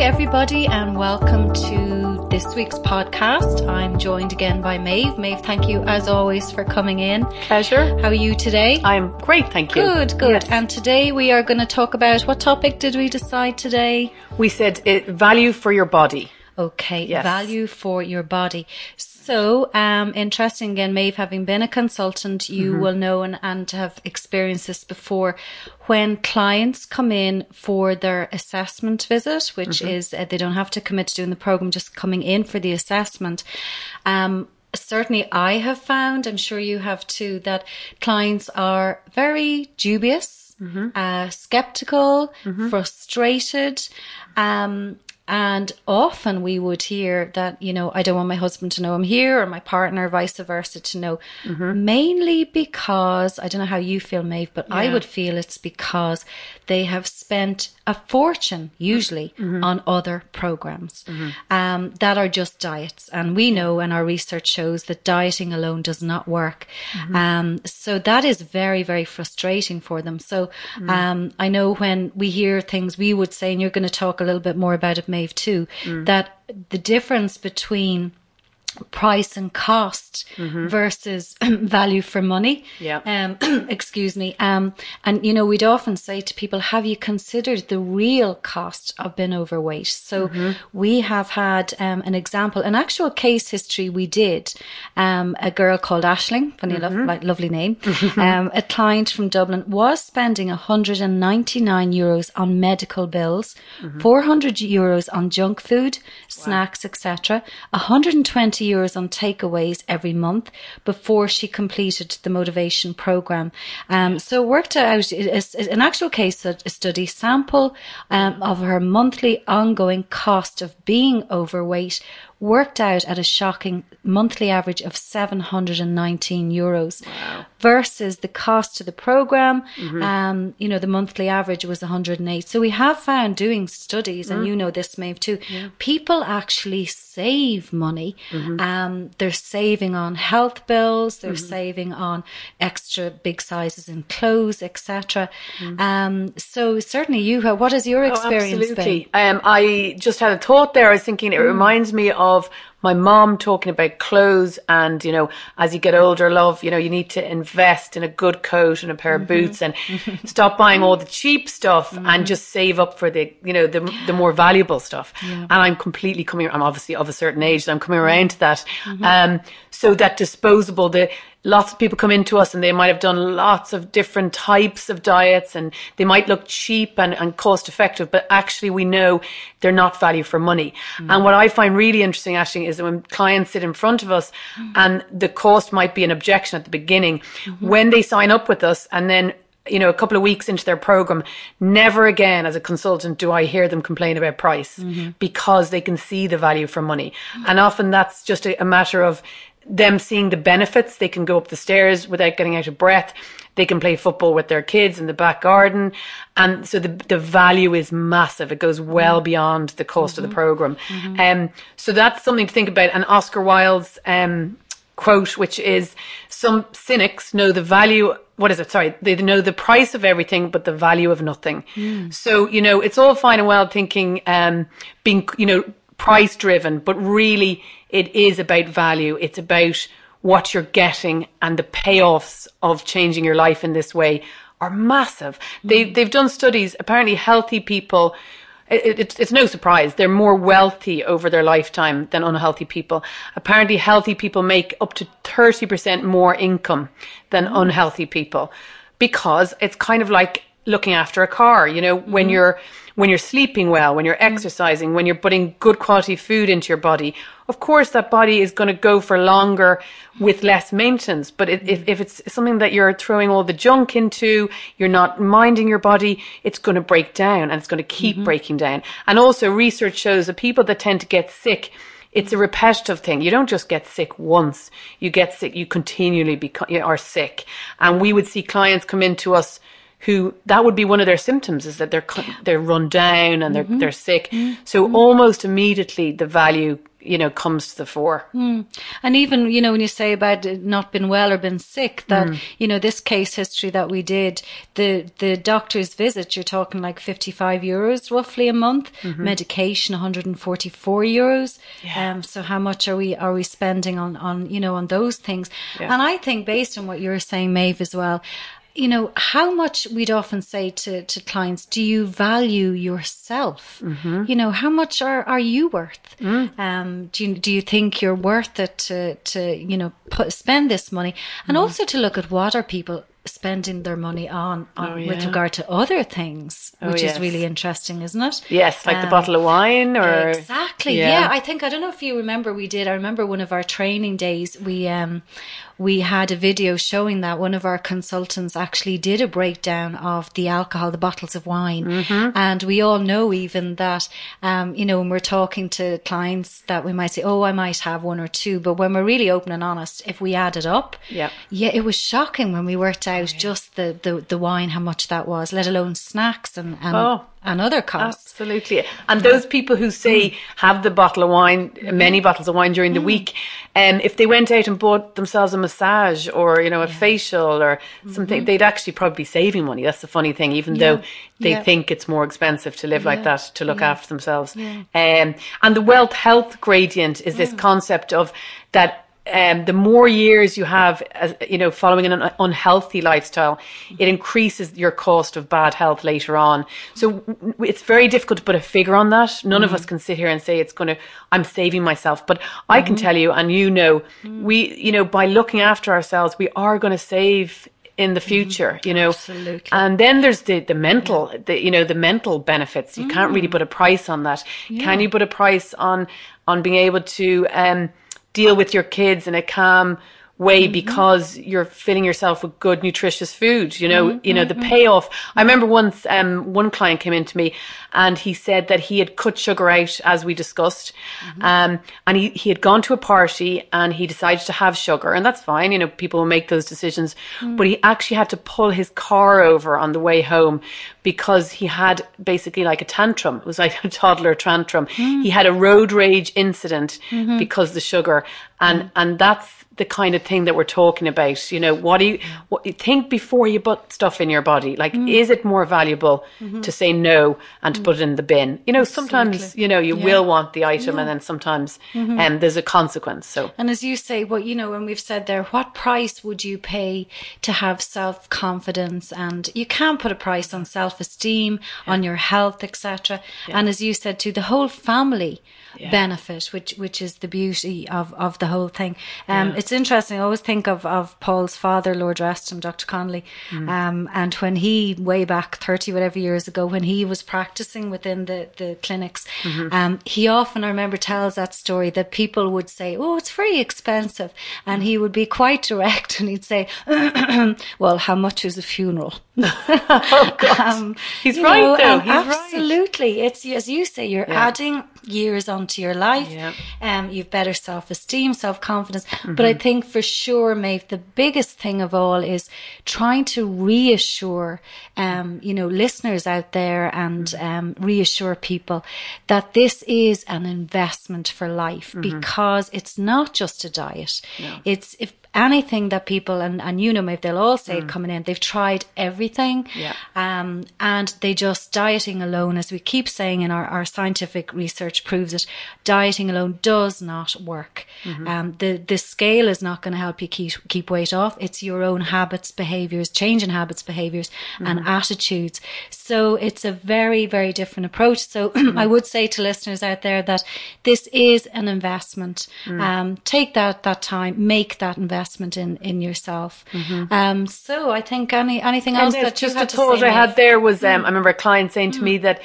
everybody, and welcome to this week's podcast. I'm joined again by Maeve. Maeve, thank you as always for coming in. Pleasure. How are you today? I'm great, thank you. Good, good. Yes. And today we are going to talk about what topic did we decide today? We said it, value for your body. Okay, Yes. value for your body. So, um, interesting again, Maeve, having been a consultant, you Mm-hmm. will know and, and have experienced this before. When clients come in for their assessment visit, which Mm-hmm. is uh, they don't have to commit to doing the program, just coming in for the assessment. Um, certainly I have found, I'm sure you have too, that clients are very dubious, uh, skeptical, frustrated, um, and often we would hear that, you know, I don't want my husband to know I'm here or my partner, vice versa, to know. Mainly because, I don't know how you feel, Maeve, but I would feel it's because they have spent a fortune, usually, on other programs um, that are just diets. And we know, and our research shows that dieting alone does not work. Um, so that is very, very frustrating for them. So um, I know when we hear things, we would say, and you're going to talk a little bit more about it, Maeve, too, mm. that the difference between price and cost versus value for money. Yeah. Um, excuse me. Um, and you know, we'd often say to people, have you considered the real cost of being overweight? So we have had, um, an example, an actual case history we did, um, a girl called Ashling, funny enough, like lovely name, um, a client from Dublin was spending 199 euros on medical bills, 400 euros on junk food, snacks, etc., 120 euros on takeaways every month before she completed the motivation program. Um, so worked out an actual case study sample um, of her monthly ongoing cost of being overweight worked out at a shocking monthly average of 719 euros versus the cost to the program. Um, you know, the monthly average was 108. So we have found doing studies, and you know this, Maeve, too, people actually save money. Um, they're saving on health bills, they're saving on extra big sizes in clothes, etc. Um, so certainly you have, what has your experience Oh, Absolutely. been? Um, I just had a thought there. I was thinking it reminds me of my mom talking about clothes and, you know, as you get older, love, you know, you need to invest in a good coat and a pair of mm-hmm. boots and stop buying all the cheap stuff mm-hmm. and just save up for the, you know, the, the more valuable stuff. And I'm completely coming, I'm obviously of a certain age, so I'm coming around to that. Mm-hmm. Um, so that disposable, the, lots of people come into us and they might have done lots of different types of diets and they might look cheap and, and cost effective, but actually we know they're not value for money. Mm. And what I find really interesting actually is that when clients sit in front of us mm. and the cost might be an objection at the beginning, mm-hmm. when they sign up with us and then you know, a couple of weeks into their program, never again as a consultant do I hear them complain about price because they can see the value for money. And often that's just a, a matter of them seeing the benefits. They can go up the stairs without getting out of breath. They can play football with their kids in the back garden. And so the, the value is massive. It goes well beyond the cost of the program. Um, so that's something to think about. And Oscar Wilde's, um, quote, which is some cynics know the value. What is it? Sorry. They know the price of everything, but the value of nothing. So, you know, it's all fine and well thinking, um, being, you know, price driven, but really it is about value. It's about what you're getting and the payoffs of changing your life in this way are massive. They, they've done studies. Apparently healthy people, it, it, it's no surprise. They're more wealthy over their lifetime than unhealthy people. Apparently healthy people make up to 30% more income than mm. unhealthy people because it's kind of like looking after a car. You know, when mm-hmm. you're, when you're sleeping well, when you're mm-hmm. exercising, when you're putting good quality food into your body, of course that body is going to go for longer with less maintenance. But it, if, mm-hmm. if it's something that you're throwing all the junk into, you're not minding your body, it's going to break down and it's going to keep breaking down. And also research shows that people that tend to get sick, it's a repetitive thing. You don't just get sick once. You get sick, you continually beco- you are sick. And we would see clients come into us who that would be one of their symptoms is that they're they're run down and they're mm-hmm. they're sick. Mm-hmm. So almost immediately the value you know comes to the fore. Hmm. And even, you know, when you say about not been well or been sick, that, mm. you know, this case history that we did, the, the doctor's visit, you're talking like 55 euros roughly a month, mm-hmm. medication 144 euros. Um, so how much are we, are we spending on, on, you know, on those things? And I think based on what you're saying, Maeve, as well, you know, how much we'd often say to, to clients, do you value yourself? Mm-hmm. You know, how much are, are you worth? Mm. Um, do you, do you think you're worth it to, to, you know, put, spend this money? And mm. also to look at what are people spending their money on, on with yeah. regard to other things, which yes. is really interesting, isn't it? Yes, like the Um, bottle of wine or Exactly. Yeah. Yeah. I think I don't know if you remember we did. I remember one of our training days we um we had a video showing that one of our consultants actually did a breakdown of the alcohol, the bottles of wine. Mm-hmm. And we all know even that um, you know, when we're talking to clients that we might say, Oh, I might have one or two, but when we're really open and honest, if we add it up, Yeah. yeah, it was shocking when we worked out just the, the, the wine, how much that was, let alone snacks and and, Oh. and other costs. Absolutely. And those people who say have the bottle of wine, many bottles of wine during the week, um, if they went out and bought themselves a massage or, you know, a facial or something, they'd actually probably be saving money. That's the funny thing, even though they Yeah. think it's more expensive to live like that, to look after themselves. Um, and the wealth health gradient is this concept of that um, the more years you have, as, you know, following an un- unhealthy lifestyle, it increases your cost of bad health later on. So w- it's very difficult to put a figure on that. None of us mm-hmm. can sit here and say it's going to, I'm saving myself. But I can mm-hmm. tell you, and you know, mm. we, you know, by looking after ourselves, we are going to save in the mm-hmm. future, you know. Absolutely. And then there's the, the mental, the, you know, the mental benefits. You can't really mm. put a price on that. Can you put a price on, on being able to, um, deal with your kids in a calm way mm-hmm. because you're filling yourself with good nutritious food you know mm-hmm. you know the mm-hmm. payoff. I remember once um one client came in to me and he said that he had cut sugar out as we discussed. Um and he, he had gone to a party and he decided to have sugar and that's fine you know people will make those decisions. Mm. But he actually had to pull his car over on the way home because he had basically like a tantrum it was like a toddler tantrum he had a road rage incident mm-hmm. because the sugar and mm-hmm. and that's the kind of thing that we're talking about. You know, what do you what you think before you put stuff in your body? Like, mm. is it more valuable mm-hmm. to say no and to mm. put it in the bin? You know, sometimes you know you Yeah. will want the item, and then sometimes um, there's a consequence. So And as you say, what you know, and we've said there, what price would you pay to have self confidence? And you can put a price on self esteem, on your health, etc. And as you said too, the whole family benefit, which which is the beauty of of the whole thing. Um, It's interesting. I always think of of Paul's father, Lord rest him, Dr. Connolly, um, and when he way back thirty whatever years ago, when he was practicing within the the clinics, um, he often I remember tells that story that people would say, "Oh, it's very expensive," and he would be quite direct, and he'd say, "Well, how much is a funeral?" Um, He's right, though. um, He's right. absolutely. It's as you say, you're adding years onto your life. Yeah. Um, you've better self esteem, self confidence. But Mm-hmm. I think for sure, Maeve, the biggest thing of all is trying to reassure, um, you know, listeners out there and Mm-hmm. um, reassure people that this is an investment for life Mm-hmm. because it's not just a diet. It's if anything that people and, and you know they'll all say it coming in, they've tried everything. Mm. Yeah. Um, and they just dieting alone, as we keep saying in our, our scientific research proves it, dieting alone does not work. Mm-hmm. Um, the, the scale is not going to help you keep, keep weight off. It's your own habits, behaviors, change in habits, behaviors and Mm-hmm. attitudes. So it's a very, very different approach. So Mm-hmm. I would say to listeners out there that this is an investment. Mm. Um, take that, that time, make that investment in, in yourself. Um, so I think any, anything else Mm-hmm. That just a thought I had there was um, I remember a client saying to me that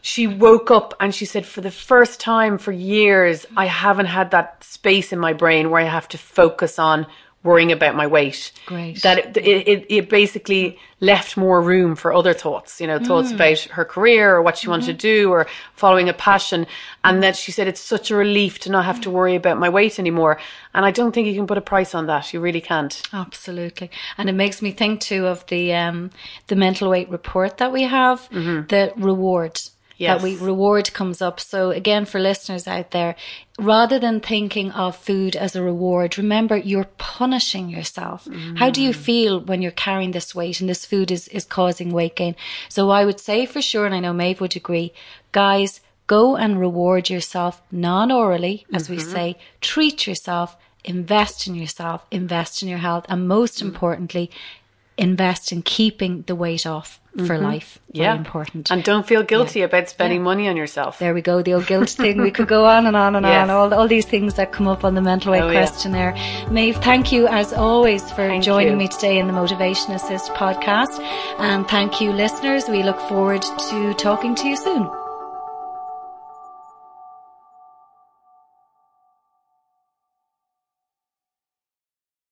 she woke up and she said for the first time for years I haven't had that space in my brain where I have to focus on worrying about my weight. Great. That it, it, it basically left more room for other thoughts, you know, thoughts mm. about her career or what she wanted to mm-hmm. do or following a passion. And that she said, it's such a relief to not have to worry about my weight anymore. And I don't think you can put a price on that. You really can't. Absolutely. And it makes me think too of the, um, the mental weight report that we have, mm-hmm. the reward. Yes. That we reward comes up. So again, for listeners out there, rather than thinking of food as a reward, remember you're punishing yourself. How do you mm. feel when you're carrying this weight and this food is, is causing weight gain? So I would say for sure, and I know Maeve would agree, guys, go and reward yourself non-orally, as we mm-hmm. say, treat yourself, invest in yourself, invest in your health, and most mm. importantly, invest in keeping the weight off for mm-hmm. life. Very Yeah. important. And don't feel guilty about spending money on yourself. There we go, the old guilt thing. We could go on and on and Yes. on. All, all these things that come up on the mental oh, weight Oh, yeah. questionnaire. Maeve, thank you as always for Thank joining you. me today in the Motivation Assist podcast. And thank you, listeners. We look forward to talking to you soon.